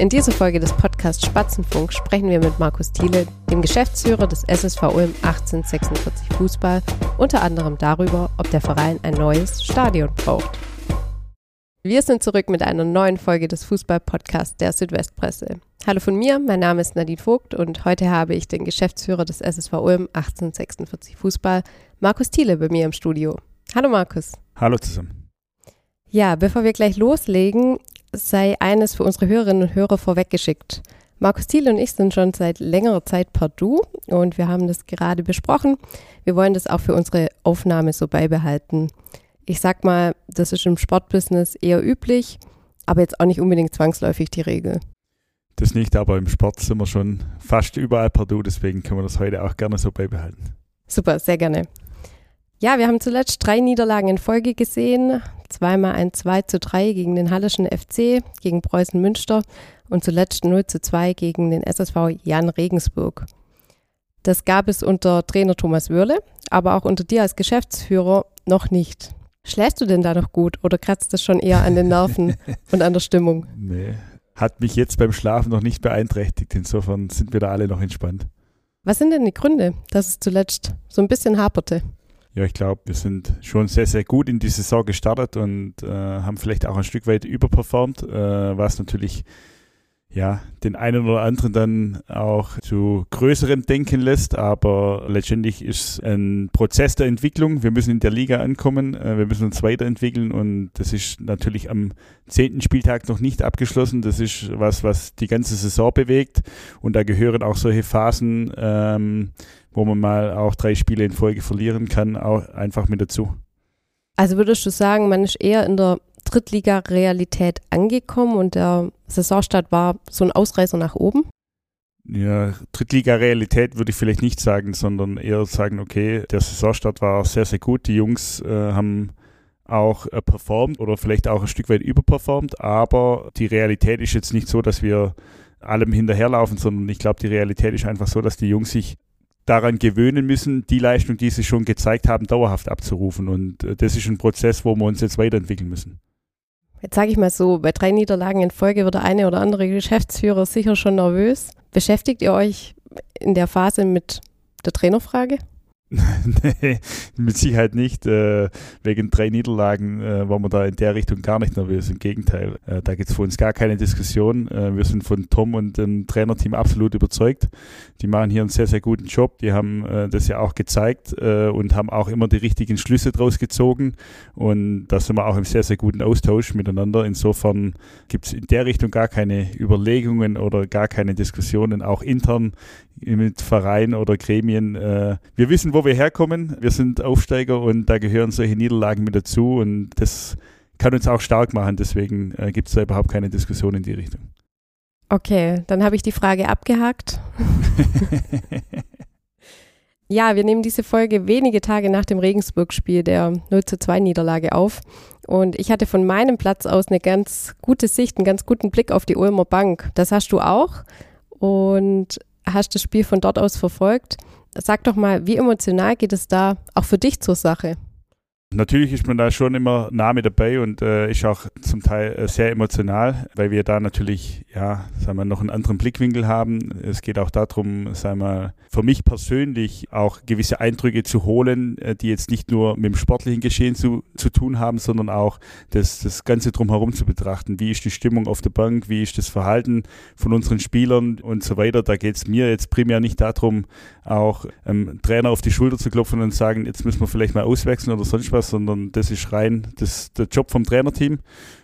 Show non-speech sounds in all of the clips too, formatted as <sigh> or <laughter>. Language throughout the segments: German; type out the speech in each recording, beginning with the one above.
In dieser Folge des Podcasts Spatzenfunk sprechen wir mit Markus Thiele, dem Geschäftsführer des SSV Ulm 1846 Fußball, unter anderem darüber, ob der Verein ein neues Stadion braucht. Wir sind zurück mit einer neuen Folge des Fußball-Podcasts der Südwestpresse. Hallo von mir, mein Name ist Nadine Vogt und heute habe ich den Geschäftsführer des SSV Ulm 1846 Fußball, Markus Thiele, bei mir im Studio. Hallo Markus. Hallo zusammen. Ja, bevor wir gleich loslegen, sei eines für unsere Hörerinnen und Hörer vorweggeschickt. Markus Thiel und ich sind schon seit längerer Zeit per Du und wir haben das gerade besprochen. Wir wollen das auch für unsere Aufnahme so beibehalten. Ich sag mal, das ist im Sportbusiness eher üblich, aber jetzt auch nicht unbedingt zwangsläufig die Regel. Das nicht, aber im Sport sind wir schon fast überall per Du, deswegen können wir das heute auch gerne so beibehalten. Super, sehr gerne. Ja, wir haben zuletzt drei Niederlagen in Folge gesehen. Zweimal ein 2 zu 3 gegen den Hallischen FC, gegen Preußen Münster und zuletzt 0 zu 2 gegen den SSV Jan Regensburg. Das gab es unter Trainer Thomas Wörle, aber auch unter dir als Geschäftsführer noch nicht. Schläfst du denn da noch gut oder kratzt das schon eher an den Nerven <laughs> und an der Stimmung? Nee, hat mich jetzt beim Schlafen noch nicht beeinträchtigt. Insofern sind wir da alle noch entspannt. Was sind denn die Gründe, dass es zuletzt so ein bisschen haperte? Ja, ich glaube, wir sind schon sehr, sehr gut in die Saison gestartet und äh, haben vielleicht auch ein Stück weit überperformt, äh, was natürlich ja, den einen oder anderen dann auch zu größerem denken lässt. Aber letztendlich ist ein Prozess der Entwicklung. Wir müssen in der Liga ankommen, äh, wir müssen uns weiterentwickeln und das ist natürlich am zehnten Spieltag noch nicht abgeschlossen. Das ist was, was die ganze Saison bewegt und da gehören auch solche Phasen ähm, wo man mal auch drei Spiele in Folge verlieren kann, auch einfach mit dazu. Also würdest du sagen, man ist eher in der Drittliga-Realität angekommen und der Saisonstart war so ein Ausreißer nach oben? Ja, Drittliga-Realität würde ich vielleicht nicht sagen, sondern eher sagen, okay, der Saisonstart war sehr, sehr gut. Die Jungs äh, haben auch äh, performt oder vielleicht auch ein Stück weit überperformt, aber die Realität ist jetzt nicht so, dass wir allem hinterherlaufen, sondern ich glaube, die Realität ist einfach so, dass die Jungs sich daran gewöhnen müssen, die Leistung, die sie schon gezeigt haben, dauerhaft abzurufen. Und äh, das ist ein Prozess, wo wir uns jetzt weiterentwickeln müssen. Jetzt sage ich mal so, bei drei Niederlagen in Folge wird der eine oder andere Geschäftsführer sicher schon nervös. Beschäftigt ihr euch in der Phase mit der Trainerfrage? <laughs> nee, mit Sicherheit nicht. Äh, wegen drei Niederlagen äh, waren wir da in der Richtung gar nicht nervös. Im Gegenteil, äh, da gibt es für uns gar keine Diskussion. Äh, wir sind von Tom und dem Trainerteam absolut überzeugt. Die machen hier einen sehr, sehr guten Job. Die haben äh, das ja auch gezeigt äh, und haben auch immer die richtigen Schlüsse draus gezogen. Und da sind wir auch im sehr, sehr guten Austausch miteinander. Insofern gibt es in der Richtung gar keine Überlegungen oder gar keine Diskussionen, auch intern mit Vereinen oder Gremien. wir wissen, wo wo wir herkommen. Wir sind Aufsteiger und da gehören solche Niederlagen mit dazu und das kann uns auch stark machen. Deswegen äh, gibt es da überhaupt keine Diskussion in die Richtung. Okay, dann habe ich die Frage abgehakt. <laughs> ja, wir nehmen diese Folge wenige Tage nach dem Regensburg-Spiel der 0 zu 2 Niederlage auf. Und ich hatte von meinem Platz aus eine ganz gute Sicht, einen ganz guten Blick auf die Ulmer Bank. Das hast du auch und hast das Spiel von dort aus verfolgt. Sag doch mal, wie emotional geht es da auch für dich zur Sache? Natürlich ist man da schon immer nah mit dabei und äh, ist auch zum Teil äh, sehr emotional, weil wir da natürlich, ja, sagen wir, noch einen anderen Blickwinkel haben. Es geht auch darum, sagen wir, für mich persönlich auch gewisse Eindrücke zu holen, äh, die jetzt nicht nur mit dem sportlichen Geschehen zu, zu tun haben, sondern auch das, das Ganze drumherum zu betrachten. Wie ist die Stimmung auf der Bank? Wie ist das Verhalten von unseren Spielern und so weiter? Da geht es mir jetzt primär nicht darum, auch ähm, Trainer auf die Schulter zu klopfen und sagen, jetzt müssen wir vielleicht mal auswechseln oder sonst was was, sondern das ist rein das, der Job vom Trainerteam.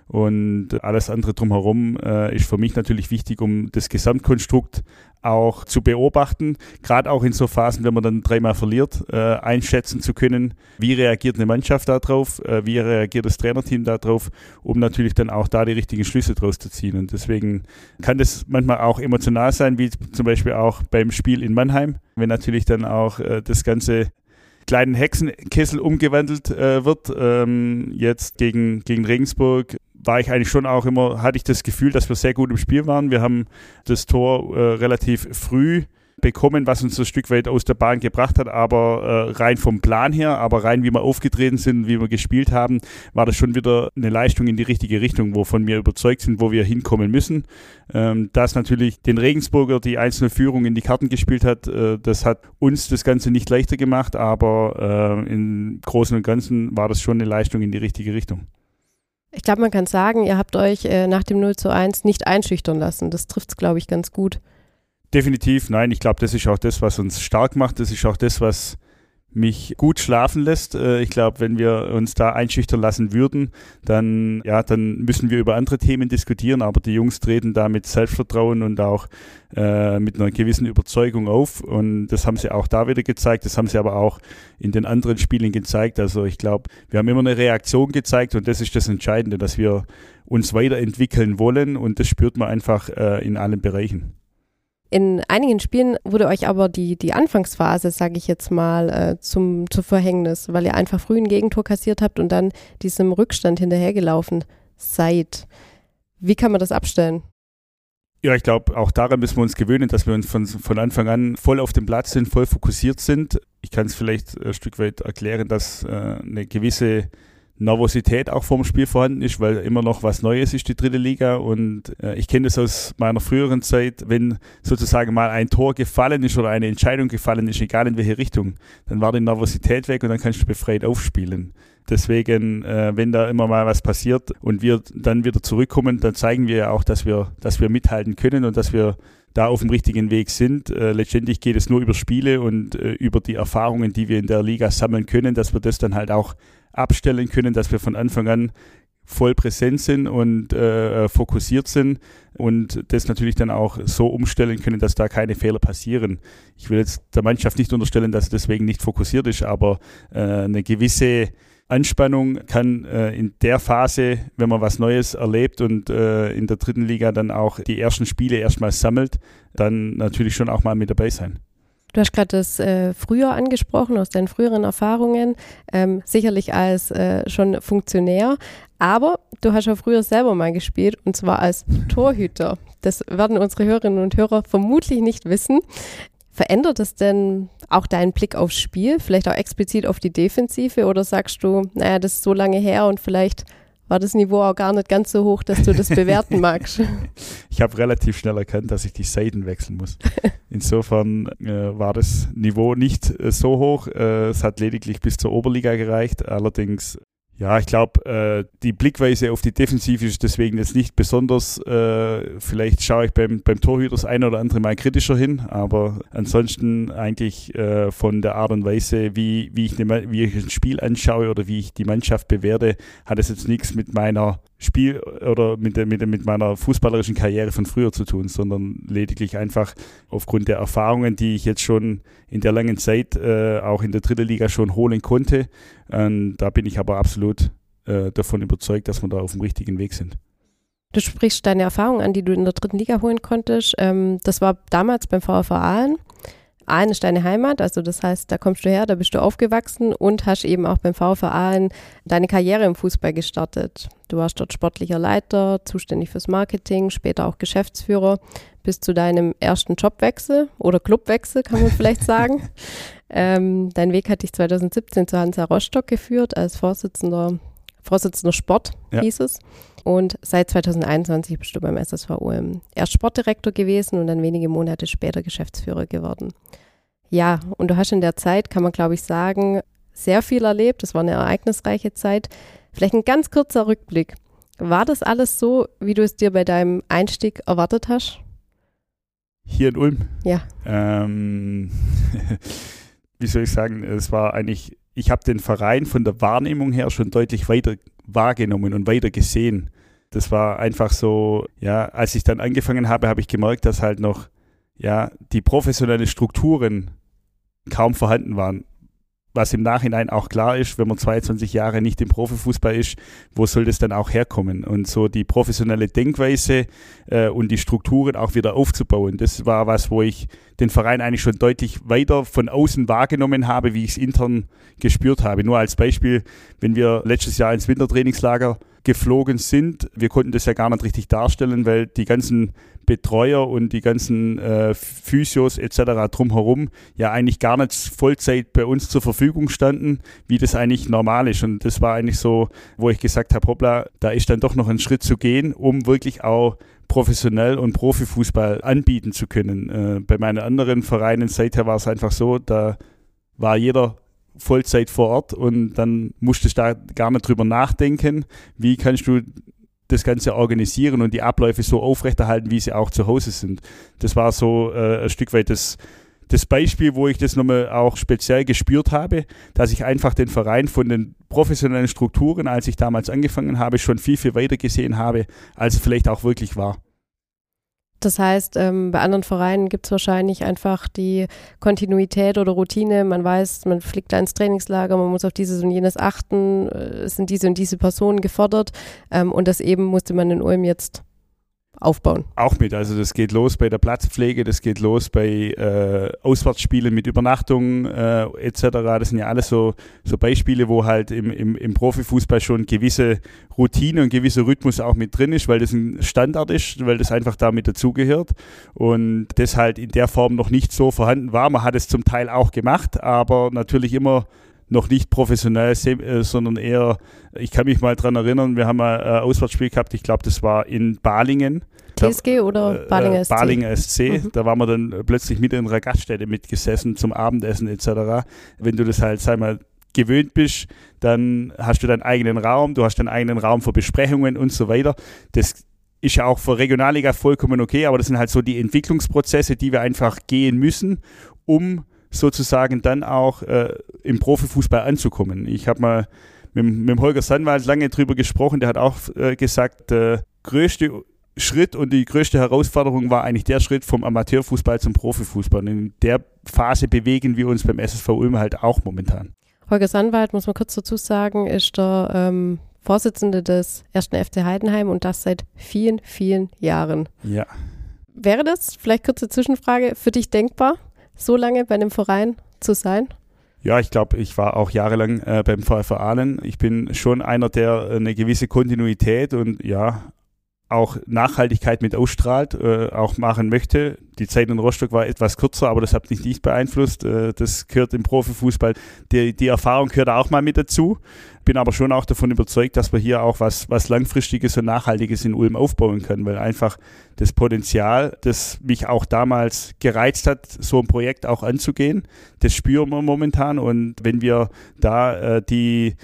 Und alles andere drumherum äh, ist für mich natürlich wichtig, um das Gesamtkonstrukt auch zu beobachten. Gerade auch in so Phasen, wenn man dann dreimal verliert, äh, einschätzen zu können, wie reagiert eine Mannschaft darauf, äh, wie reagiert das Trainerteam darauf, um natürlich dann auch da die richtigen Schlüsse draus zu ziehen. Und deswegen kann das manchmal auch emotional sein, wie zum Beispiel auch beim Spiel in Mannheim, wenn natürlich dann auch äh, das Ganze kleinen Hexenkessel umgewandelt äh, wird. Ähm, jetzt gegen, gegen Regensburg war ich eigentlich schon auch immer, hatte ich das Gefühl, dass wir sehr gut im Spiel waren. Wir haben das Tor äh, relativ früh bekommen, was uns so ein Stück weit aus der Bahn gebracht hat. Aber äh, rein vom Plan her, aber rein wie wir aufgetreten sind, wie wir gespielt haben, war das schon wieder eine Leistung in die richtige Richtung, wovon wir überzeugt sind, wo wir hinkommen müssen. Ähm, dass natürlich den Regensburger die einzelne Führung in die Karten gespielt hat, äh, das hat uns das Ganze nicht leichter gemacht, aber äh, im Großen und Ganzen war das schon eine Leistung in die richtige Richtung. Ich glaube, man kann sagen, ihr habt euch äh, nach dem 0 zu 1 nicht einschüchtern lassen. Das trifft es, glaube ich, ganz gut. Definitiv, nein. Ich glaube, das ist auch das, was uns stark macht. Das ist auch das, was mich gut schlafen lässt. Äh, ich glaube, wenn wir uns da einschüchtern lassen würden, dann, ja, dann müssen wir über andere Themen diskutieren, aber die Jungs treten da mit Selbstvertrauen und auch äh, mit einer gewissen Überzeugung auf und das haben sie auch da wieder gezeigt, das haben sie aber auch in den anderen Spielen gezeigt. Also ich glaube, wir haben immer eine Reaktion gezeigt und das ist das Entscheidende, dass wir uns weiterentwickeln wollen und das spürt man einfach äh, in allen Bereichen. In einigen Spielen wurde euch aber die, die Anfangsphase, sage ich jetzt mal, äh, zum, zu Verhängnis, weil ihr einfach früh ein Gegentor kassiert habt und dann diesem Rückstand hinterhergelaufen seid. Wie kann man das abstellen? Ja, ich glaube, auch daran müssen wir uns gewöhnen, dass wir uns von, von Anfang an voll auf dem Platz sind, voll fokussiert sind. Ich kann es vielleicht ein Stück weit erklären, dass äh, eine gewisse Nervosität auch vorm Spiel vorhanden ist, weil immer noch was Neues ist, die dritte Liga. Und äh, ich kenne das aus meiner früheren Zeit, wenn sozusagen mal ein Tor gefallen ist oder eine Entscheidung gefallen ist, egal in welche Richtung, dann war die Nervosität weg und dann kannst du befreit aufspielen. Deswegen, äh, wenn da immer mal was passiert und wir dann wieder zurückkommen, dann zeigen wir ja auch, dass wir, dass wir mithalten können und dass wir da auf dem richtigen Weg sind. Äh, letztendlich geht es nur über Spiele und äh, über die Erfahrungen, die wir in der Liga sammeln können, dass wir das dann halt auch abstellen können, dass wir von Anfang an voll präsent sind und äh, fokussiert sind und das natürlich dann auch so umstellen können, dass da keine Fehler passieren. Ich will jetzt der Mannschaft nicht unterstellen, dass sie deswegen nicht fokussiert ist, aber äh, eine gewisse Anspannung kann äh, in der Phase, wenn man was Neues erlebt und äh, in der dritten Liga dann auch die ersten Spiele erstmal sammelt, dann natürlich schon auch mal mit dabei sein. Du hast gerade das äh, früher angesprochen, aus deinen früheren Erfahrungen, ähm, sicherlich als äh, schon Funktionär, aber du hast auch früher selber mal gespielt und zwar als Torhüter. Das werden unsere Hörerinnen und Hörer vermutlich nicht wissen. Verändert es denn auch deinen Blick aufs Spiel, vielleicht auch explizit auf die Defensive oder sagst du, naja, das ist so lange her und vielleicht war das Niveau auch gar nicht ganz so hoch, dass du das bewerten <laughs> magst. Ich habe relativ schnell erkannt, dass ich die Seiten wechseln muss. Insofern äh, war das Niveau nicht äh, so hoch. Äh, es hat lediglich bis zur Oberliga gereicht. Allerdings ja, ich glaube, äh, die Blickweise auf die Defensive ist deswegen jetzt nicht besonders. Äh, vielleicht schaue ich beim, beim Torhüter das eine oder andere Mal kritischer hin, aber ansonsten eigentlich äh, von der Art und Weise, wie, wie, ich ne, wie ich ein Spiel anschaue oder wie ich die Mannschaft bewerte, hat es jetzt nichts mit meiner Spiel oder mit, mit, mit meiner fußballerischen Karriere von früher zu tun, sondern lediglich einfach aufgrund der Erfahrungen, die ich jetzt schon in der langen Zeit äh, auch in der dritten Liga schon holen konnte. Und da bin ich aber absolut äh, davon überzeugt, dass wir da auf dem richtigen Weg sind. Du sprichst deine Erfahrungen an, die du in der dritten Liga holen konntest. Ähm, das war damals beim VfV Aalen. Aalen ist deine Heimat, also das heißt, da kommst du her, da bist du aufgewachsen und hast eben auch beim Aalen deine Karriere im Fußball gestartet. Du warst dort sportlicher Leiter, zuständig fürs Marketing, später auch Geschäftsführer, bis zu deinem ersten Jobwechsel oder Clubwechsel, kann man vielleicht <laughs> sagen. ähm, dein Weg hat dich 2017 zu Hansa Rostock geführt als Vorsitzender, Vorsitzender Sport, ja. hieß es. Und seit 2021 bist du beim SSV Ulm erst Sportdirektor gewesen und dann wenige Monate später Geschäftsführer geworden. Ja, und du hast in der Zeit, kann man glaube ich sagen, sehr viel erlebt. Das war eine ereignisreiche Zeit. Vielleicht ein ganz kurzer Rückblick. War das alles so, wie du es dir bei deinem Einstieg erwartet hast? Hier in Ulm? Ja. Ähm, <laughs> wie soll ich sagen, es war eigentlich, ich habe den Verein von der Wahrnehmung her schon deutlich weiter wahrgenommen und weiter gesehen. Das war einfach so, ja, als ich dann angefangen habe, habe ich gemerkt, dass halt noch, ja, die professionellen Strukturen kaum vorhanden waren was im Nachhinein auch klar ist, wenn man 22 Jahre nicht im Profifußball ist, wo soll das dann auch herkommen? Und so die professionelle Denkweise äh, und die Strukturen auch wieder aufzubauen, das war was, wo ich den Verein eigentlich schon deutlich weiter von außen wahrgenommen habe, wie ich es intern gespürt habe. Nur als Beispiel, wenn wir letztes Jahr ins Wintertrainingslager geflogen sind. Wir konnten das ja gar nicht richtig darstellen, weil die ganzen Betreuer und die ganzen äh, Physios etc. drumherum ja eigentlich gar nicht Vollzeit bei uns zur Verfügung standen, wie das eigentlich normal ist. Und das war eigentlich so, wo ich gesagt habe, hoppla, da ist dann doch noch ein Schritt zu gehen, um wirklich auch professionell und Profifußball anbieten zu können. Äh, bei meinen anderen Vereinen seither war es einfach so, da war jeder Vollzeit vor Ort und dann musstest du da gar nicht drüber nachdenken, wie kannst du das Ganze organisieren und die Abläufe so aufrechterhalten, wie sie auch zu Hause sind. Das war so äh, ein Stück weit das, das Beispiel, wo ich das nochmal auch speziell gespürt habe, dass ich einfach den Verein von den professionellen Strukturen, als ich damals angefangen habe, schon viel, viel weiter gesehen habe, als es vielleicht auch wirklich war. Das heißt, ähm, bei anderen Vereinen gibt es wahrscheinlich einfach die Kontinuität oder Routine. Man weiß, man fliegt da ins Trainingslager, man muss auf dieses und jenes achten, äh, es sind diese und diese Personen gefordert. Ähm, und das eben musste man in Ulm jetzt aufbauen. Auch mit, also das geht los bei der Platzpflege, das geht los bei äh, Auswärtsspielen mit Übernachtung äh, etc. Das sind ja alles so, so Beispiele, wo halt im, im, im Profifußball schon gewisse Routine und gewisser Rhythmus auch mit drin ist, weil das ein Standard ist, weil das einfach damit dazugehört und das halt in der Form noch nicht so vorhanden war. Man hat es zum Teil auch gemacht, aber natürlich immer noch nicht professionell, äh, sondern eher, ich kann mich mal dran erinnern, wir haben ein äh, Auswärtsspiel gehabt, ich glaube, das war in Balingen. TSG oder äh, Balingen SC? Balingen SC. Mhm. Da waren wir dann plötzlich mit in einer Gaststätte mitgesessen zum Abendessen etc. Wenn du das halt, sag mal, gewöhnt bist, dann hast du deinen eigenen Raum, du hast deinen eigenen Raum für Besprechungen und so weiter. Das ist ja auch für Regionalliga vollkommen okay, aber das sind halt so die Entwicklungsprozesse, die wir einfach gehen müssen, um sozusagen dann auch äh, im Profifußball anzukommen. Ich habe mal mit, mit dem Holger Sandwald lange drüber gesprochen, der hat auch äh, gesagt, der größte Schritt und die größte Herausforderung war eigentlich der Schritt vom Amateurfußball zum Profifußball. Und in der Phase bewegen wir uns beim SSV Ulm halt auch momentan. Holger Sandwald, muss man kurz dazu sagen, ist der ähm, Vorsitzende des ersten FC Heidenheim und das seit vielen, vielen Jahren. Ja. Wäre das, vielleicht kurze Zwischenfrage, für dich denkbar, so lange bei einem Verein zu sein? Ja, ich glaube, ich war auch jahrelang äh, beim VfR Aalen. Ich bin schon einer, der eine gewisse Kontinuität und ja, auch Nachhaltigkeit mit ausstrahlt, äh, auch machen möchte. Die Zeit in Rostock war etwas kürzer, aber das hat mich nicht beeinflusst. Äh, das gehört im Profifußball. Die, die Erfahrung gehört auch mal mit dazu. Bin aber schon auch davon überzeugt, dass wir hier auch was, was Langfristiges und Nachhaltiges in Ulm aufbauen können, weil einfach das Potenzial, das mich auch damals gereizt hat, so ein Projekt auch anzugehen, das spüren wir momentan. Und wenn wir da äh, die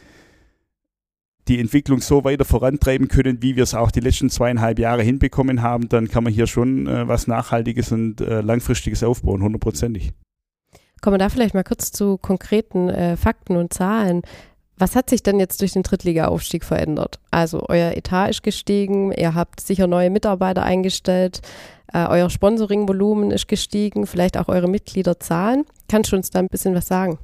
die Entwicklung so weiter vorantreiben können, wie wir es auch die letzten zweieinhalb Jahre hinbekommen haben, dann kann man hier schon äh, was Nachhaltiges und äh, Langfristiges aufbauen, hundertprozentig. Kommen wir da vielleicht mal kurz zu konkreten äh, Fakten und Zahlen. Was hat sich denn jetzt durch den Drittliga-Aufstieg verändert? Also euer Etat ist gestiegen, ihr habt sicher neue Mitarbeiter eingestellt, äh, euer Sponsoringvolumen ist gestiegen, vielleicht auch eure Mitgliederzahlen. Kannst du uns da ein bisschen was sagen?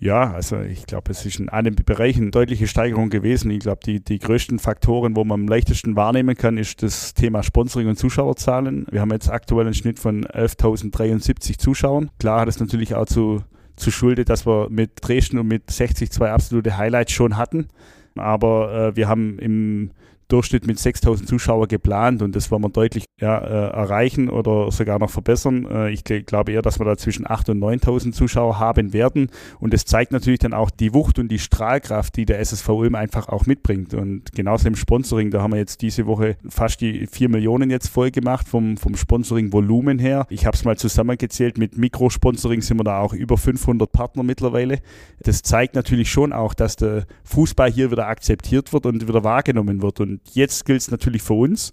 Ja, also ich glaube, es ist in allen Bereichen eine deutliche Steigerung gewesen. Ich glaube, die, die größten Faktoren, wo man am leichtesten wahrnehmen kann, ist das Thema Sponsoring und Zuschauerzahlen. Wir haben jetzt aktuell einen Schnitt von 11.073 Zuschauern. Klar hat es natürlich auch zu, zu Schulde, dass wir mit Dresden und mit 60 zwei absolute Highlights schon hatten. Aber äh, wir haben im Durchschnitt mit 6000 Zuschauern geplant und das wollen wir deutlich ja, äh, erreichen oder sogar noch verbessern. Äh, ich glaube eher, dass wir da zwischen 8 und 9000 Zuschauer haben werden und das zeigt natürlich dann auch die Wucht und die Strahlkraft, die der SSV Ulm einfach auch mitbringt und genauso im Sponsoring, da haben wir jetzt diese Woche fast die 4 Millionen jetzt voll gemacht vom, vom Sponsoring-Volumen her. Ich habe es mal zusammengezählt, mit Mikrosponsoring sind wir da auch über 500 Partner mittlerweile. Das zeigt natürlich schon auch, dass der Fußball hier wieder akzeptiert wird und wieder wahrgenommen wird und jetzt gilt es natürlich für uns,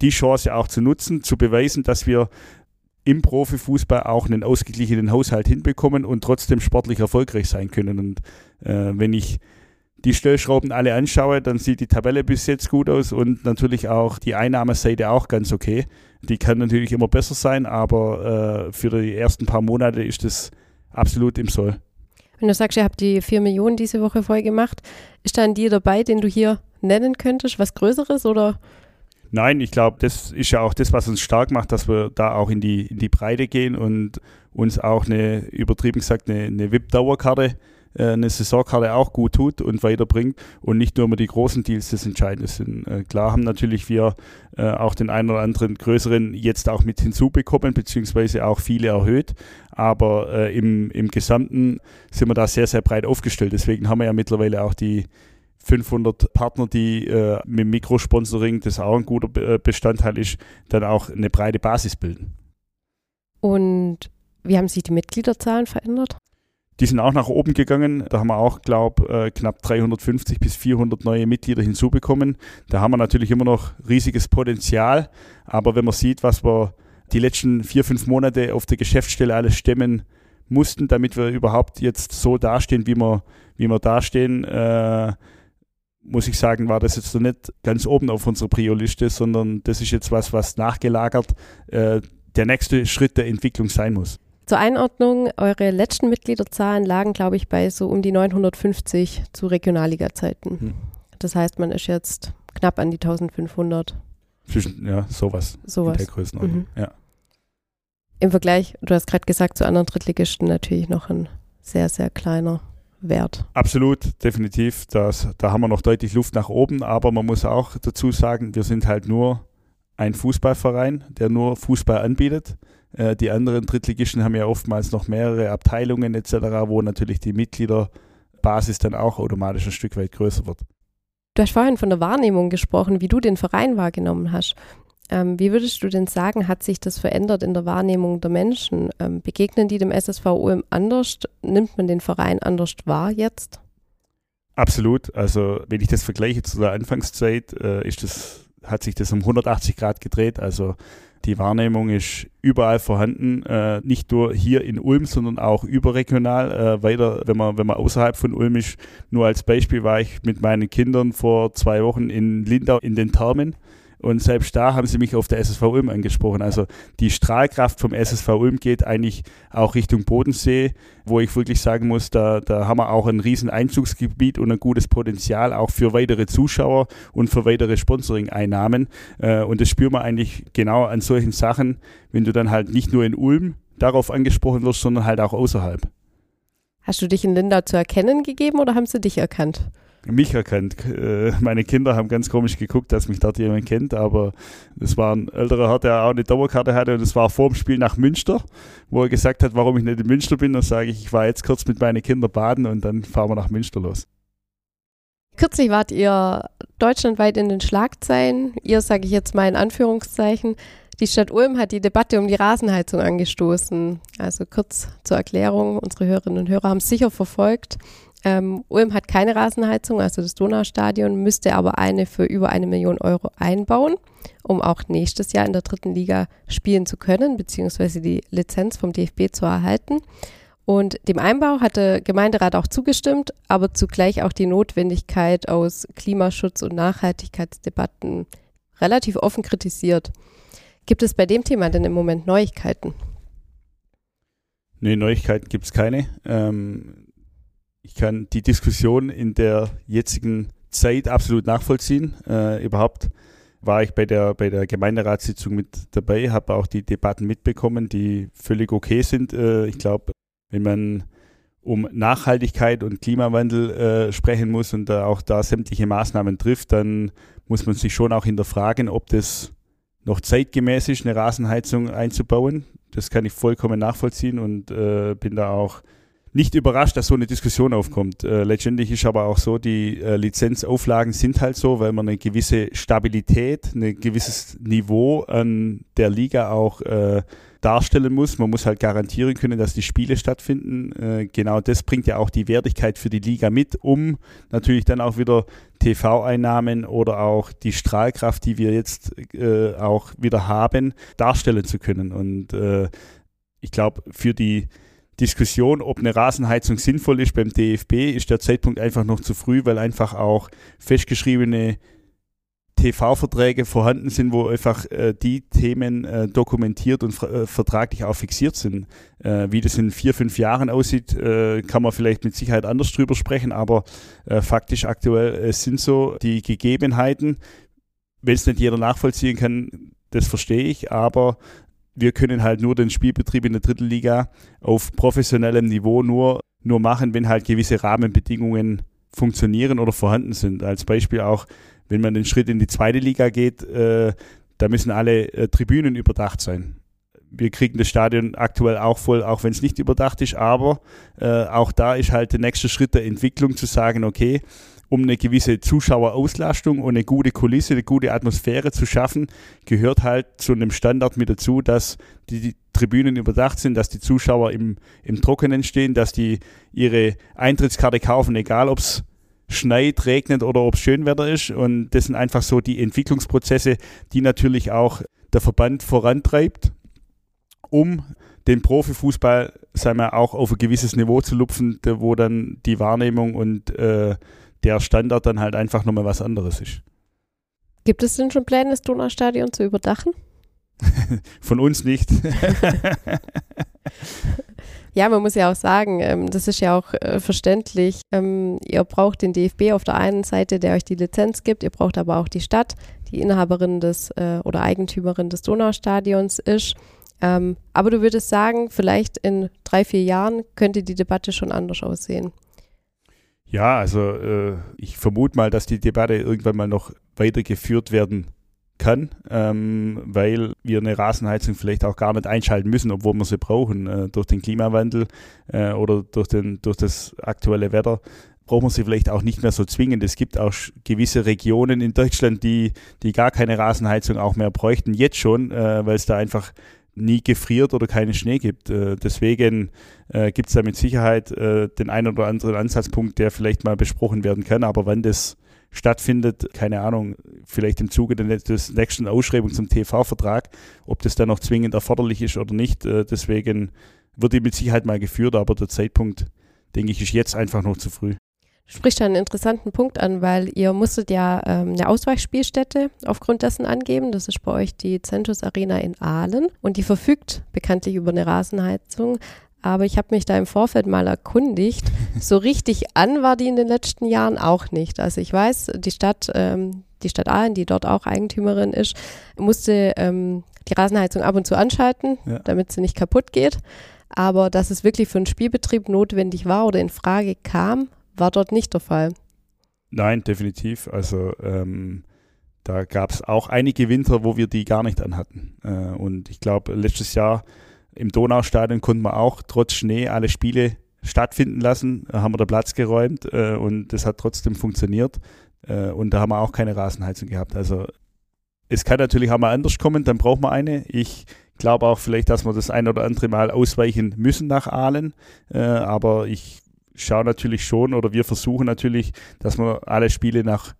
die Chance auch zu nutzen, zu beweisen, dass wir im Profifußball auch einen ausgeglichenen Haushalt hinbekommen und trotzdem sportlich erfolgreich sein können. Und äh, wenn ich die Stellschrauben alle anschaue, dann sieht die Tabelle bis jetzt gut aus und natürlich auch die Einnahmeseite auch ganz okay. Die kann natürlich immer besser sein, aber äh, für die ersten paar Monate ist das absolut im Soll. Wenn du sagst, ihr habt die 4 Millionen diese Woche voll gemacht, ist da ein Deal dabei, den du hier nennen könntest? Was Größeres oder? Nein, ich glaube, das ist ja auch das, was uns stark macht, dass wir da auch in die, in die Breite gehen und uns auch eine, übertrieben gesagt, eine, eine VIP-Dauerkarte äh, eine Saisonkarte auch gut tut und weiterbringt und nicht nur immer die großen Deals das Entscheidende sind. Äh, klar haben natürlich wir äh, auch den einen oder anderen größeren jetzt auch mit hinzubekommen, beziehungsweise auch viele erhöht, aber im, im Gesamten sind wir da sehr, sehr breit aufgestellt. Deswegen haben wir ja mittlerweile auch die 500 Partner, die äh, mit Mikrosponsoring, das auch ein guter äh, Bestandteil ist, dann auch eine breite Basis bilden. Und wie haben sich die Mitgliederzahlen verändert? Die sind auch nach oben gegangen. Da haben wir auch, glaube äh, knapp 350 bis 400 neue Mitglieder hinzubekommen. Da haben wir natürlich immer noch riesiges Potenzial. Aber wenn man sieht, was wir die letzten vier, fünf Monate auf der Geschäftsstelle alles stemmen mussten, damit wir überhaupt jetzt so dastehen, wie wir, wie wir dastehen, äh, muss ich sagen, war das jetzt so nicht ganz oben auf unserer Prio-Liste, sondern das ist jetzt was, was nachgelagert äh, der nächste Schritt der Entwicklung sein muss. Zur Einordnung, eure letzten Mitgliederzahlen lagen, glaube ich, bei so um die 950 zu Regionalliga-Zeiten. Hm. Das heißt, man ist jetzt knapp an die 1500. Zwischen, ja, sowas. Sowas. In der Größenordnung, mhm. ja. Im Vergleich, du hast gerade gesagt, zu anderen Drittligisten natürlich noch ein sehr, sehr kleiner Wert. Absolut, definitiv. Das, da haben wir noch deutlich Luft nach oben, aber man muss auch dazu sagen, wir sind halt nur ein Fußballverein, der nur Fußball anbietet. Äh, die anderen Drittligisten haben ja oftmals noch mehrere Abteilungen etc., wo natürlich die Mitgliederbasis dann auch automatisch ein Stück weit größer wird. Du hast vorhin von der Wahrnehmung gesprochen, wie du den Verein wahrgenommen hast. Ähm, wie würdest du denn sagen, hat sich das verändert in der Wahrnehmung der Menschen? Ähm, begegnen die dem SSV Ulm anders? Nimmt man den Verein anders wahr jetzt? Absolut. Also wenn ich das vergleiche zu der Anfangszeit, äh, ist das, hat sich das um 180 Grad gedreht. Also die Wahrnehmung ist überall vorhanden, äh, nicht nur hier in Ulm, sondern auch überregional. Äh, weiter, wenn man, wenn man außerhalb von Ulm ist, nur als Beispiel war ich mit meinen Kindern vor zwei Wochen in Lindau in den Thermen und selbst da haben sie mich auf der SSV Ulm angesprochen. Also die Strahlkraft vom SSV Ulm geht eigentlich auch Richtung Bodensee, wo ich wirklich sagen muss, da, da haben wir auch ein riesen Einzugsgebiet und ein gutes Potenzial auch für weitere Zuschauer und für weitere Sponsoring-Einnahmen. Äh, und das spüren wir eigentlich genau an solchen Sachen, wenn du dann halt nicht nur in Ulm darauf angesprochen wirst, sondern halt auch außerhalb. Hast du dich in Lindau zu erkennen gegeben oder haben sie dich erkannt? Mich erkannt. Äh, meine Kinder haben ganz komisch geguckt, dass mich dort jemand kennt, aber es war ein älterer Herr, der auch eine Dauerkarte hatte und es war vor dem Spiel nach Münster, wo er gesagt hat, warum ich nicht in Münster bin. Dann sage ich, ich war jetzt kurz mit meinen Kindern baden und dann fahren wir nach Münster los. Kürzlich wart ihr deutschlandweit in den Schlagzeilen. Ihr sage ich jetzt mal in Anführungszeichen. Die Stadt Ulm hat die Debatte um die Rasenheizung angestoßen. Also kurz zur Erklärung, unsere Hörerinnen und Hörer haben es sicher verfolgt. Ähm, Ulm hat keine Rasenheizung, also das Donaustadion, müsste aber eine für über eine Million Euro einbauen, um auch nächstes Jahr in der dritten Liga spielen zu können, beziehungsweise die Lizenz vom DFB zu erhalten. Und dem Einbau hat der Gemeinderat auch zugestimmt, aber zugleich auch die Notwendigkeit aus Klimaschutz und Nachhaltigkeitsdebatten relativ offen kritisiert. Gibt es bei dem Thema denn im Moment Neuigkeiten? Nee, Neuigkeiten gibt es keine. Ähm, ich kann die Diskussion in der jetzigen Zeit absolut nachvollziehen. Äh, überhaupt war ich bei der, bei der Gemeinderatssitzung mit dabei, habe auch die Debatten mitbekommen, die völlig okay sind. Äh, ich glaube, wenn man um Nachhaltigkeit und Klimawandel äh, sprechen muss und da auch da sämtliche Maßnahmen trifft, dann muss man sich schon auch hinterfragen, ob das noch zeitgemäß ist, eine Rasenheizung einzubauen. Das kann ich vollkommen nachvollziehen und äh, bin da auch nicht überrascht, dass so eine Diskussion aufkommt. Äh, letztendlich ist aber auch so, die äh, Lizenzauflagen sind halt so, weil man eine gewisse Stabilität, ein gewisses Niveau an der Liga auch äh, darstellen muss. Man muss halt garantieren können, dass die Spiele stattfinden. Äh, genau das bringt ja auch die Wertigkeit für die Liga mit, um natürlich dann auch wieder TV-Einnahmen oder auch die Strahlkraft, die wir jetzt äh, auch wieder haben, darstellen zu können. Und äh, ich glaube, für die Diskussion, ob eine Rasenheizung sinnvoll ist beim DFB, ist der Zeitpunkt einfach noch zu früh, weil einfach auch festgeschriebene TV-Verträge vorhanden sind, wo einfach äh, die Themen äh, dokumentiert und äh, vertraglich auch fixiert sind. Äh, wie das in vier, fünf Jahren aussieht, äh, kann man vielleicht mit Sicherheit anders drüber sprechen, aber äh, faktisch aktuell sind so die Gegebenheiten. Wenn es nicht jeder nachvollziehen kann, das verstehe ich, aber wir können halt nur den Spielbetrieb in der dritten Liga auf professionellem Niveau nur, nur machen, wenn halt gewisse Rahmenbedingungen funktionieren oder vorhanden sind. Als Beispiel auch, wenn man den Schritt in die zweite Liga geht, äh, da müssen alle äh, Tribünen überdacht sein. Wir kriegen das Stadion aktuell auch voll, auch wenn es nicht überdacht ist, aber äh, auch da ist halt der nächste Schritt der Entwicklung zu sagen, okay, um eine gewisse Zuschauerauslastung und eine gute Kulisse, eine gute Atmosphäre zu schaffen, gehört halt zu einem Standard mit dazu, dass die, die Tribünen überdacht sind, dass die Zuschauer im, im Trockenen stehen, dass die ihre Eintrittskarte kaufen, egal ob es schneit, regnet oder ob es Schönwetter ist. Und das sind einfach so die Entwicklungsprozesse, die natürlich auch der Verband vorantreibt, um den Profifußball sagen wir, auch auf ein gewisses Niveau zu lupfen, wo dann die Wahrnehmung und äh, der Standard dann halt einfach nochmal was anderes ist. Gibt es denn schon Pläne, das Donaustadion zu überdachen? <laughs> Von uns nicht. <laughs> ja, man muss ja auch sagen, ähm, das ist ja auch äh, verständlich. Ähm, ihr braucht den DFB auf der einen Seite, der euch die Lizenz gibt. Ihr braucht aber auch die Stadt, die Inhaberin des äh, oder Eigentümerin des Donaustadions ist. Ähm, aber du würdest sagen, vielleicht in drei, vier Jahren könnte die Debatte schon anders aussehen. Ja, also äh, ich vermute mal, dass die Debatte irgendwann mal noch weitergeführt werden kann, ähm, weil wir eine Rasenheizung vielleicht auch gar nicht einschalten müssen, obwohl wir sie brauchen. Äh, durch den Klimawandel äh, oder durch, den, durch das aktuelle Wetter brauchen wir sie vielleicht auch nicht mehr so zwingend. Es gibt auch gewisse Regionen in Deutschland, die, die gar keine Rasenheizung auch mehr bräuchten, jetzt schon, äh, weil es da einfach nie gefriert oder keinen Schnee gibt. Äh, deswegen äh, gibt es da mit Sicherheit äh, den einen oder anderen Ansatzpunkt, der vielleicht mal besprochen werden kann. Aber wann das stattfindet, keine Ahnung, vielleicht im Zuge des nächsten Ausschreibung zum TV-Vertrag, ob das dann noch zwingend erforderlich ist oder nicht. Deswegen wird die mit Sicherheit mal geführt, aber der Zeitpunkt, denke ich, ist jetzt einfach noch zu früh spricht einen interessanten Punkt an, weil ihr musstet ja ähm, eine Ausweichspielstätte aufgrund dessen angeben. Das ist bei euch die Centus Arena in Aalen und die verfügt bekanntlich über eine Rasenheizung. Aber ich habe mich da im Vorfeld mal erkundigt. <laughs> So richtig an war die in den letzten Jahren auch nicht. Also ich weiß, die Stadt, ähm, die Stadt Aalen, die dort auch Eigentümerin ist, musste ähm, die Rasenheizung ab und zu anschalten, ja. damit sie nicht kaputt geht. Aber dass es wirklich für einen Spielbetrieb notwendig war oder in Frage kam, war dort nicht der Fall. Nein, definitiv. Also ähm, da gab es auch einige Winter, wo wir die gar nicht anhatten. Äh, und ich glaube, letztes Jahr im Donaustadion konnten wir auch trotz Schnee alle Spiele stattfinden lassen, haben wir den Platz geräumt äh, und das hat trotzdem funktioniert. Äh, und da haben wir auch keine Rasenheizung gehabt. Also es kann natürlich auch mal anders kommen, dann braucht man eine. Ich glaube auch vielleicht, dass wir das ein oder andere Mal ausweichen müssen nach Aalen. Äh, aber ich schaue natürlich schon oder wir versuchen natürlich, dass wir alle Spiele nach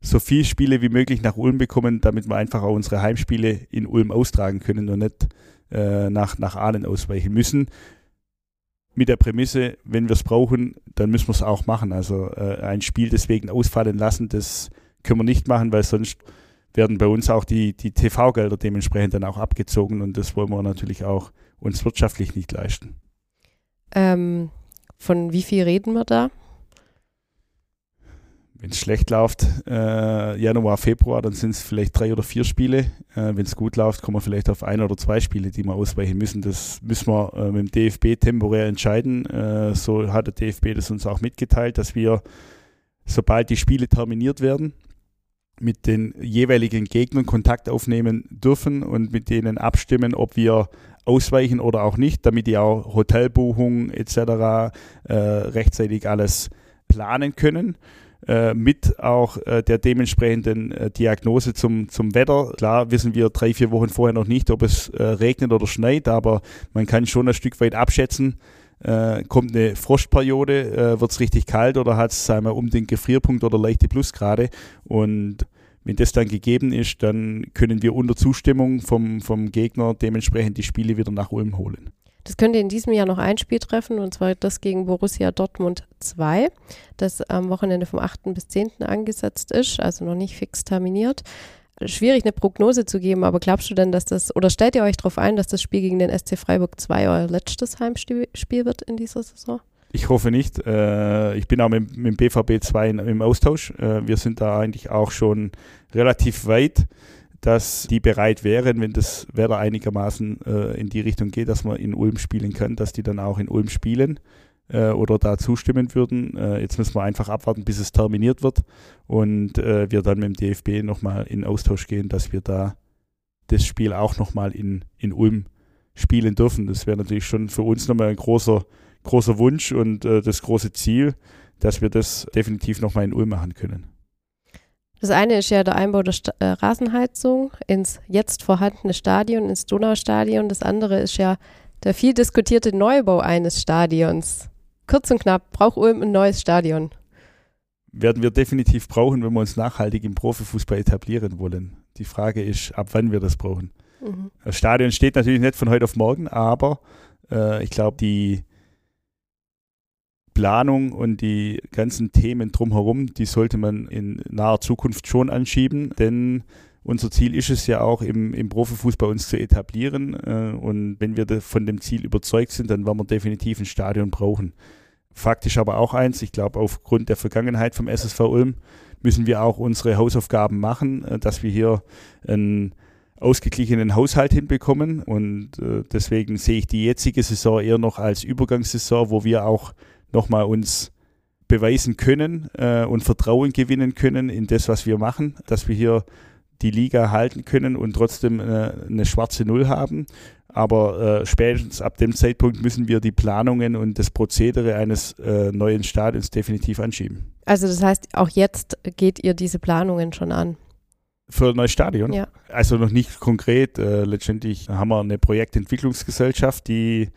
so viele Spiele wie möglich nach Ulm bekommen, damit wir einfach auch unsere Heimspiele in Ulm austragen können und nicht äh, nach, nach Ahlen ausweichen müssen. Mit der Prämisse, wenn wir es brauchen, dann müssen wir es auch machen. Also äh, ein Spiel deswegen ausfallen lassen, das können wir nicht machen, weil sonst werden bei uns auch die, die TV-Gelder dementsprechend dann auch abgezogen und das wollen wir natürlich auch uns wirtschaftlich nicht leisten. Ähm, von wie viel reden wir da? Wenn es schlecht läuft, äh, Januar, Februar, dann sind es vielleicht drei oder vier Spiele. Äh, Wenn es gut läuft, kommen wir vielleicht auf ein oder zwei Spiele, die wir ausweichen müssen. Das müssen wir äh, mit dem DFB temporär entscheiden. Äh, so hat der DFB das uns auch mitgeteilt, dass wir, sobald die Spiele terminiert werden, mit den jeweiligen Gegnern Kontakt aufnehmen dürfen und mit denen abstimmen, ob wir ausweichen oder auch nicht, damit die auch Hotelbuchungen etc. Äh, rechtzeitig alles planen können. Äh, mit auch äh, der dementsprechenden äh, Diagnose zum, zum Wetter. Klar wissen wir drei, vier Wochen vorher noch nicht, ob es äh, regnet oder schneit, aber man kann schon ein Stück weit abschätzen, äh, kommt eine Frostperiode, äh, wird es richtig kalt oder hat es um den Gefrierpunkt oder leichte Plusgrade. Und wenn das dann gegeben ist, dann können wir unter Zustimmung vom, vom Gegner dementsprechend die Spiele wieder nach Ulm holen. Das könnte in diesem Jahr noch ein Spiel treffen, und zwar das gegen Borussia Dortmund 2, das am Wochenende vom 8. bis 10. angesetzt ist, also noch nicht fix terminiert. Schwierig eine Prognose zu geben, aber glaubst du denn, dass das, oder stellt ihr euch darauf ein, dass das Spiel gegen den SC Freiburg 2 euer letztes Heimspiel wird in dieser Saison? Ich hoffe nicht. Äh, ich bin auch mit, mit dem BVB 2 im Austausch. Äh, wir sind da eigentlich auch schon relativ weit. dass die bereit wären, wenn das Wetter einigermaßen äh, in die Richtung geht, dass man in Ulm spielen kann, dass die dann auch in Ulm spielen oder da zustimmen würden. Jetzt müssen wir einfach abwarten, bis es terminiert wird und wir dann mit dem DFB nochmal in Austausch gehen, dass wir da das Spiel auch nochmal in, in Ulm spielen dürfen. Das wäre natürlich schon für uns nochmal ein großer, großer Wunsch und äh, das große Ziel, dass wir das definitiv nochmal in Ulm machen können. Das eine ist ja der Einbau der St äh, Rasenheizung ins jetzt vorhandene Stadion, ins Donaustadion. Das andere ist ja der viel diskutierte Neubau eines Stadions. Kurz und knapp, braucht Ulm ein neues Stadion? Werden wir definitiv brauchen, wenn wir uns nachhaltig im Profifußball etablieren wollen. Die Frage ist, ab wann wir das brauchen. Mhm. Das Stadion steht natürlich nicht von heute auf morgen, aber äh, ich glaube, die Planung und die ganzen Themen drumherum, die sollte man in naher Zukunft schon anschieben, denn unser Ziel ist es ja auch, im, im Profifußball uns zu etablieren. Äh, und wenn wir von dem Ziel überzeugt sind, dann werden wir definitiv ein Stadion brauchen. Faktisch aber auch eins, ich glaube, aufgrund der Vergangenheit vom SSV Ulm müssen wir auch unsere Hausaufgaben machen, äh, dass wir hier einen ausgeglichenen Haushalt hinbekommen. Und äh, deswegen sehe ich die jetzige Saison eher noch als Übergangssaison, wo wir auch nochmal uns beweisen können äh, und Vertrauen gewinnen können in das, was wir machen, dass wir hier die Liga halten können und trotzdem äh, eine schwarze Null haben. Aber äh, spätestens ab dem Zeitpunkt müssen wir die Planungen und das Prozedere eines äh, neuen Stadions definitiv anschieben. Also das heißt, auch jetzt geht ihr diese Planungen schon an? Für ein neues Stadion? Ja. Also noch nicht konkret. Äh, letztendlich haben wir eine Projektentwicklungsgesellschaft, die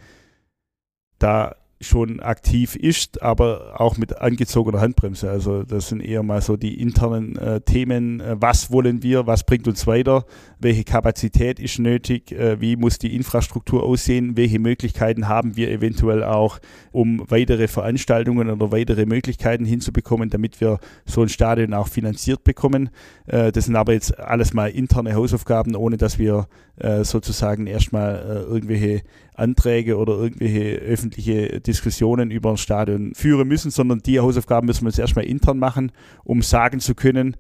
da schon aktiv ist, aber auch mit angezogener Handbremse. Also das sind eher mal so die internen äh, Themen. Äh, was wollen wir? Was bringt uns weiter? Welche Kapazität ist nötig? Äh, wie muss die Infrastruktur aussehen? Welche Möglichkeiten haben wir eventuell auch, um weitere Veranstaltungen oder weitere Möglichkeiten hinzubekommen, damit wir so ein Stadion auch finanziert bekommen? Äh, das sind aber jetzt alles mal interne Hausaufgaben, ohne dass wir äh, sozusagen erstmal irgendwelche Anträge oder irgendwelche öffentliche Diskussionen über ein Stadion führen müssen, sondern die Hausaufgaben müssen wir uns erstmal intern machen, um sagen zu können,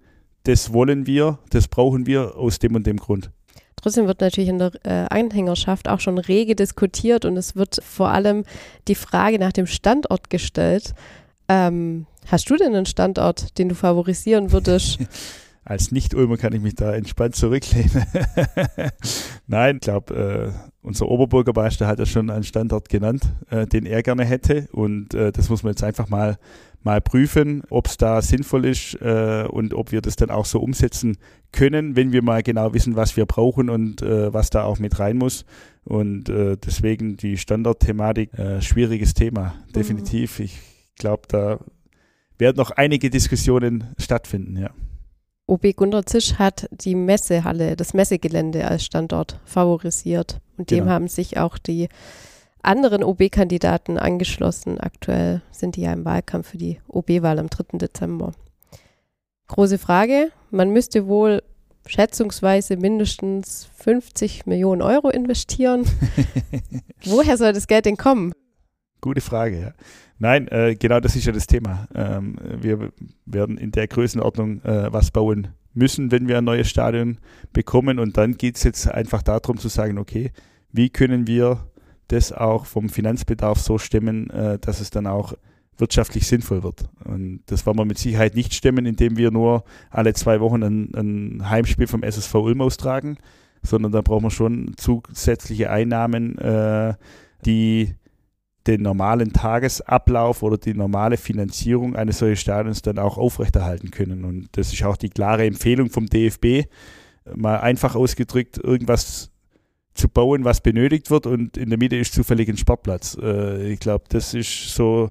das wollen wir, das brauchen wir aus dem und dem Grund. Trotzdem wird natürlich in der äh, Anhängerschaft auch schon rege diskutiert und es wird vor allem die Frage nach dem Standort gestellt. Ähm, hast du denn einen Standort, den du favorisieren würdest? <laughs> als Nicht-Ulmer kann ich mich da entspannt zurücklehnen. <laughs> Nein, ich glaube, äh, unser Oberbürgermeister hat ja schon einen Standort genannt, äh, den er gerne hätte. Und äh, das muss man jetzt einfach mal, mal prüfen, ob es da sinnvoll ist äh, und ob wir das dann auch so umsetzen können, wenn wir mal genau wissen, was wir brauchen und äh, was da auch mit rein muss. Und äh, deswegen die Standortthematik, schwieriges Thema, mhm. definitiv. Mhm. Ich glaube, da werden noch einige Diskussionen stattfinden, ja. OB Gunter Zisch hat die Messehalle, das Messegelände als Standort favorisiert. Und dem genau. haben sich auch die anderen OB-Kandidaten angeschlossen. Aktuell sind die ja im Wahlkampf für die OB-Wahl am 3. Dezember. Große Frage. Man müsste wohl schätzungsweise mindestens 50 Millionen Euro investieren. <laughs> Woher soll das Geld denn kommen? Gute Frage, ja. Nein, äh, genau das ist ja das Thema. Ähm, wir werden in der Größenordnung äh, was bauen müssen, wenn wir ein neues Stadion bekommen. Und dann geht es jetzt einfach darum zu sagen, okay, wie können wir das auch vom Finanzbedarf so stemmen, äh, dass es dann auch wirtschaftlich sinnvoll wird. Und das wollen wir mit Sicherheit nicht stemmen, indem wir nur alle zwei Wochen ein, ein Heimspiel vom SSV Ulm austragen, sondern da brauchen wir schon zusätzliche Einnahmen, äh, die den normalen Tagesablauf oder die normale Finanzierung eines solchen Stadions dann auch aufrechterhalten können. Und das ist auch die klare Empfehlung vom DFB, mal einfach ausgedrückt, irgendwas zu bauen, was benötigt wird und in der Mitte ist zufällig ein Sportplatz. Äh, ich glaube, das ist so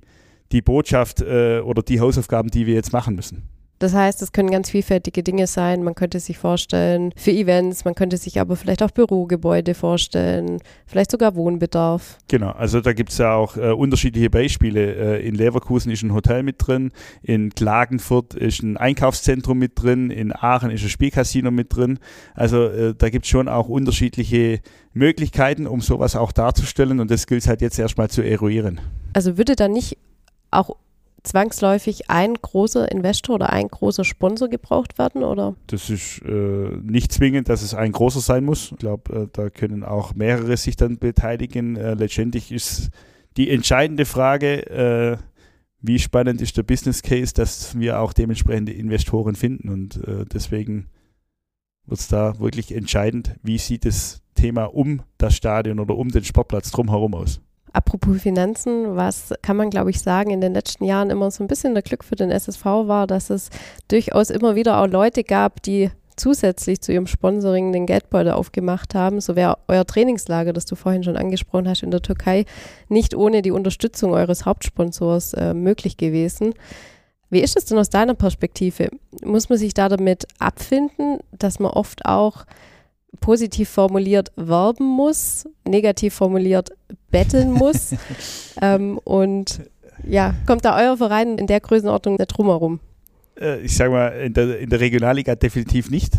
die Botschaft äh, oder die Hausaufgaben, die wir jetzt machen müssen. Das heißt, es können ganz vielfältige Dinge sein. Man könnte sich vorstellen für Events, man könnte sich aber vielleicht auch Bürogebäude vorstellen, vielleicht sogar Wohnbedarf. Genau, also da gibt es ja auch äh, unterschiedliche Beispiele. Äh, in Leverkusen ist ein Hotel mit drin, in Klagenfurt ist ein Einkaufszentrum mit drin, in Aachen ist ein Spielcasino mit drin. Also äh, da gibt es schon auch unterschiedliche Möglichkeiten, um sowas auch darzustellen und das gilt halt jetzt erstmal zu eruieren. Also würde da nicht auch zwangsläufig ein großer Investor oder ein großer Sponsor gebraucht werden, oder? Das ist äh, nicht zwingend, dass es ein großer sein muss. Ich glaube, äh, da können auch mehrere sich dann beteiligen. Äh, letztendlich ist die entscheidende Frage, äh, wie spannend ist der Business Case, dass wir auch dementsprechende Investoren finden. Und äh, deswegen wird es da wirklich entscheidend, wie sieht das Thema um das Stadion oder um den Sportplatz drumherum aus. Apropos Finanzen, was kann man, glaube ich, sagen, in den letzten Jahren immer so ein bisschen der Glück für den SSV war, dass es durchaus immer wieder auch Leute gab, die zusätzlich zu ihrem Sponsoring den Geldbeutel aufgemacht haben. So wäre euer Trainingslager, das du vorhin schon angesprochen hast in der Türkei, nicht ohne die Unterstützung eures Hauptsponsors äh, möglich gewesen. Wie ist es denn aus deiner Perspektive? Muss man sich da damit abfinden, dass man oft auch positiv formuliert werben muss, negativ formuliert betteln muss. <laughs> ähm, und ja, kommt da euer Verein in der Größenordnung nicht drumherum? Äh, ich sage mal, in der, in der Regionalliga definitiv nicht.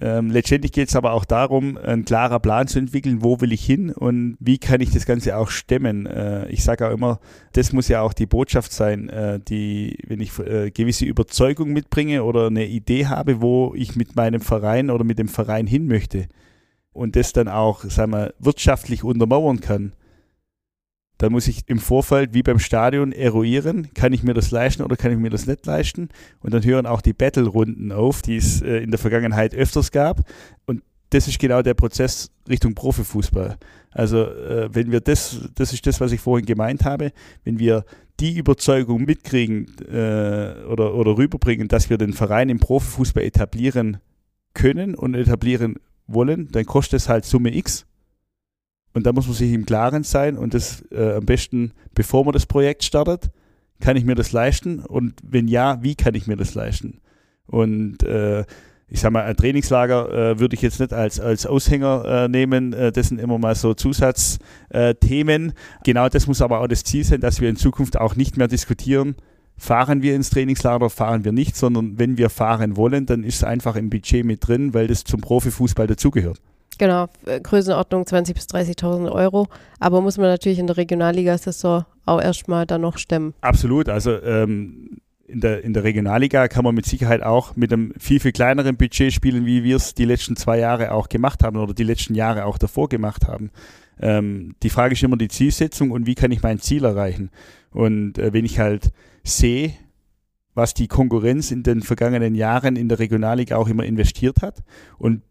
Ähm, letztendlich geht es aber auch darum, einen klarer Plan zu entwickeln, wo will ich hin und wie kann ich das Ganze auch stemmen. Äh, ich sage auch immer, das muss ja auch die Botschaft sein, äh, die, wenn ich äh, gewisse Überzeugung mitbringe oder eine Idee habe, wo ich mit meinem Verein oder mit dem Verein hin möchte und das dann auch, sagen wir, wirtschaftlich untermauern kann, dann muss ich im Vorfeld wie beim Stadion eruieren, kann ich mir das leisten oder kann ich mir das nicht leisten. Und dann hören auch die Battle-Runden auf, die es äh, in der Vergangenheit öfters gab. Und das ist genau der Prozess Richtung Profifußball. Also äh, wenn wir das, das ist das, was ich vorhin gemeint habe, wenn wir die Überzeugung mitkriegen äh, oder, oder rüberbringen, dass wir den Verein im Profifußball etablieren können und etablieren wollen, dann kostet es halt Summe X und da muss man sich im Klaren sein und das äh, am besten, bevor man das Projekt startet, kann ich mir das leisten? Und wenn ja, wie kann ich mir das leisten? Und äh, ich sag mal, ein Trainingslager äh, würde ich jetzt nicht als, als Aushänger äh, nehmen. Äh, das sind immer mal so Zusatzthemen. genau das muss aber auch das Ziel sein, dass wir in Zukunft auch nicht mehr diskutieren, fahren wir ins Trainingslager, fahren wir nicht, sondern wenn wir fahren wollen, dann ist es einfach im Budget mit drin, weil das zum Profifußball dazugehört. Genau, äh, Größenordnung 20.000 bis 30.000 Euro. Aber muss man natürlich in der Regionalliga-Saison auch erstmal dann noch stemmen. Absolut. Also ähm, in, der, in der Regionalliga kann man mit Sicherheit auch mit einem viel, viel kleineren Budget spielen, wie wir es die letzten zwei Jahre auch gemacht haben oder die letzten Jahre auch davor gemacht haben. Ähm, die Frage ist immer die Zielsetzung und wie kann ich mein Ziel erreichen. Und äh, wenn ich halt sehe, was die Konkurrenz in den vergangenen Jahren in der Regionalliga auch immer investiert hat und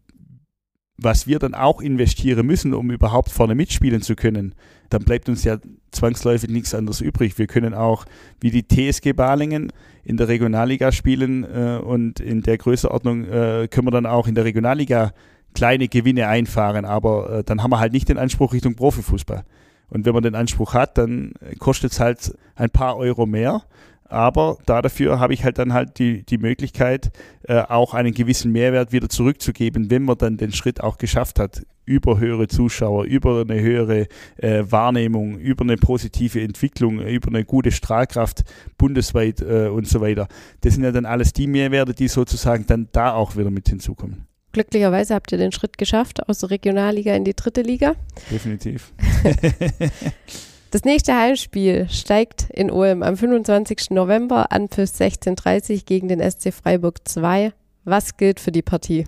was wir dann auch investieren müssen, um überhaupt vorne mitspielen zu können, dann bleibt uns ja zwangsläufig nichts anderes übrig. Wir können auch wie die TSG Balingen in der Regionalliga spielen äh, und in der Größenordnung äh, können wir dann auch in der Regionalliga kleine Gewinne einfahren, aber äh, dann haben wir halt nicht den Anspruch Richtung Profifußball. Und wenn man den Anspruch hat, dann kostet es halt ein paar Euro mehr aber dafür habe ich halt dann halt die, die Möglichkeit, äh, auch einen gewissen Mehrwert wieder zurückzugeben, wenn man dann den Schritt auch geschafft hat, über höhere Zuschauer, über eine höhere äh, Wahrnehmung, über eine positive Entwicklung, über eine gute Strahlkraft bundesweit äh, und so weiter. Das sind ja dann alles die Mehrwerte, die sozusagen dann da auch wieder mit hinzukommen. Glücklicherweise habt ihr den Schritt geschafft aus der Regionalliga in die dritte Liga. Definitiv. <laughs> Das nächste Heimspiel steigt in Ulm am 25. November an für 16.30 Uhr gegen den SC Freiburg 2. Was gilt für die Partie?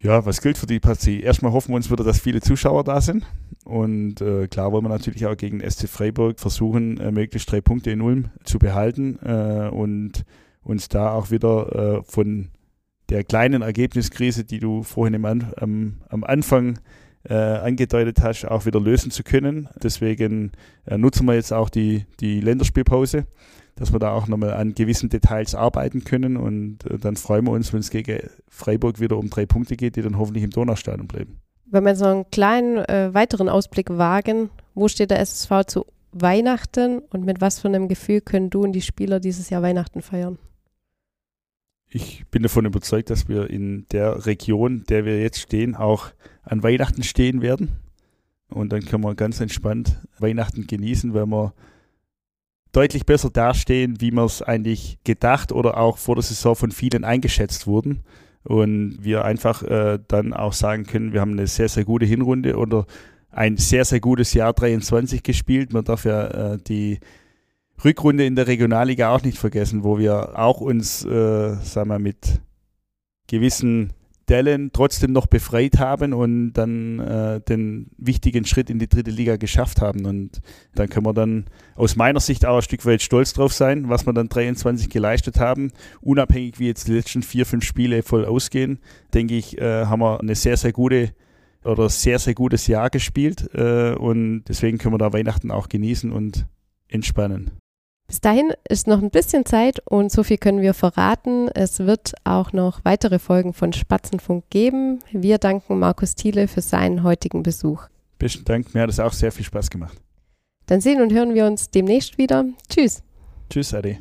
Ja, was gilt für die Partie? Erstmal hoffen wir uns wieder, dass viele Zuschauer da sind. Und äh, klar wollen wir natürlich auch gegen SC Freiburg versuchen, äh, möglichst drei Punkte in Ulm zu behalten äh, und uns da auch wieder äh, von der kleinen Ergebniskrise, die du vorhin An am, am Anfang äh, angedeutet hast, auch wieder lösen zu können. Deswegen äh, nutzen wir jetzt auch die, die Länderspielpause, dass wir da auch nochmal an gewissen Details arbeiten können und äh, dann freuen wir uns, wenn es gegen Freiburg wieder um drei Punkte geht, die dann hoffentlich im Donaustadion bleiben. Wenn wir so einen kleinen äh, weiteren Ausblick wagen, wo steht der SSV zu Weihnachten und mit was für einem Gefühl können du und die Spieler dieses Jahr Weihnachten feiern? Ich bin davon überzeugt, dass wir in der Region, der wir jetzt stehen, auch an Weihnachten stehen werden. Und dann können wir ganz entspannt Weihnachten genießen, weil wir deutlich besser dastehen, wie wir es eigentlich gedacht oder auch vor der Saison von vielen eingeschätzt wurden. Und wir einfach äh, dann auch sagen können, wir haben eine sehr, sehr gute Hinrunde oder ein sehr, sehr gutes Jahr 23 gespielt. Man darf ja äh, die Rückrunde in der Regionalliga auch nicht vergessen, wo wir auch uns, äh, sagen wir, mit gewissen Dellen trotzdem noch befreit haben und dann äh, den wichtigen Schritt in die dritte Liga geschafft haben. Und dann können wir dann aus meiner Sicht auch ein Stück weit stolz drauf sein, was wir dann 23 geleistet haben. Unabhängig wie jetzt die letzten vier, fünf Spiele voll ausgehen, denke ich, äh, haben wir eine sehr, sehr gute oder sehr, sehr gutes Jahr gespielt. Äh, und deswegen können wir da Weihnachten auch genießen und entspannen. Bis dahin ist noch ein bisschen Zeit und so viel können wir verraten. Es wird auch noch weitere Folgen von Spatzenfunk geben. Wir danken Markus Thiele für seinen heutigen Besuch. Besten Dank, mir hat es auch sehr viel Spaß gemacht. Dann sehen und hören wir uns demnächst wieder. Tschüss. Tschüss, Adi.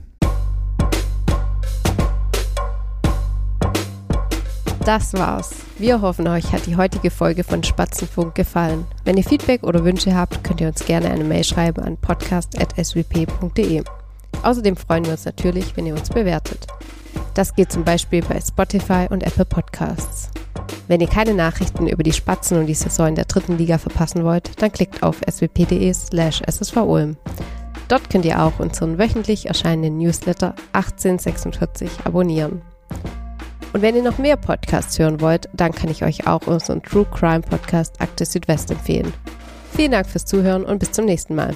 Das war's. Wir hoffen, euch hat die heutige Folge von Spatzenfunk gefallen. Wenn ihr Feedback oder Wünsche habt, könnt ihr uns gerne eine Mail schreiben an podcast.swp.de. Außerdem freuen wir uns natürlich, wenn ihr uns bewertet. Das geht zum Beispiel bei Spotify und Apple Podcasts. Wenn ihr keine Nachrichten über die Spatzen und die Saison in der dritten Liga verpassen wollt, dann klickt auf swp.de slash ssvulm. Dort könnt ihr auch unseren wöchentlich erscheinenden Newsletter 1846 abonnieren. Und wenn ihr noch mehr Podcasts hören wollt, dann kann ich euch auch unseren True Crime Podcast Akte Südwest empfehlen. Vielen Dank fürs Zuhören und bis zum nächsten Mal.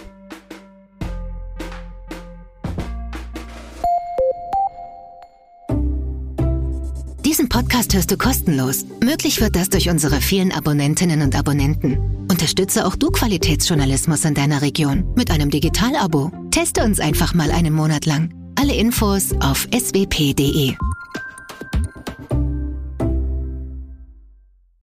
Diesen Podcast hörst du kostenlos. Möglich wird das durch unsere vielen Abonnentinnen und Abonnenten. Unterstütze auch du Qualitätsjournalismus in deiner Region mit einem Digital-Abo. Teste uns einfach mal einen Monat lang. Alle Infos auf swp.de.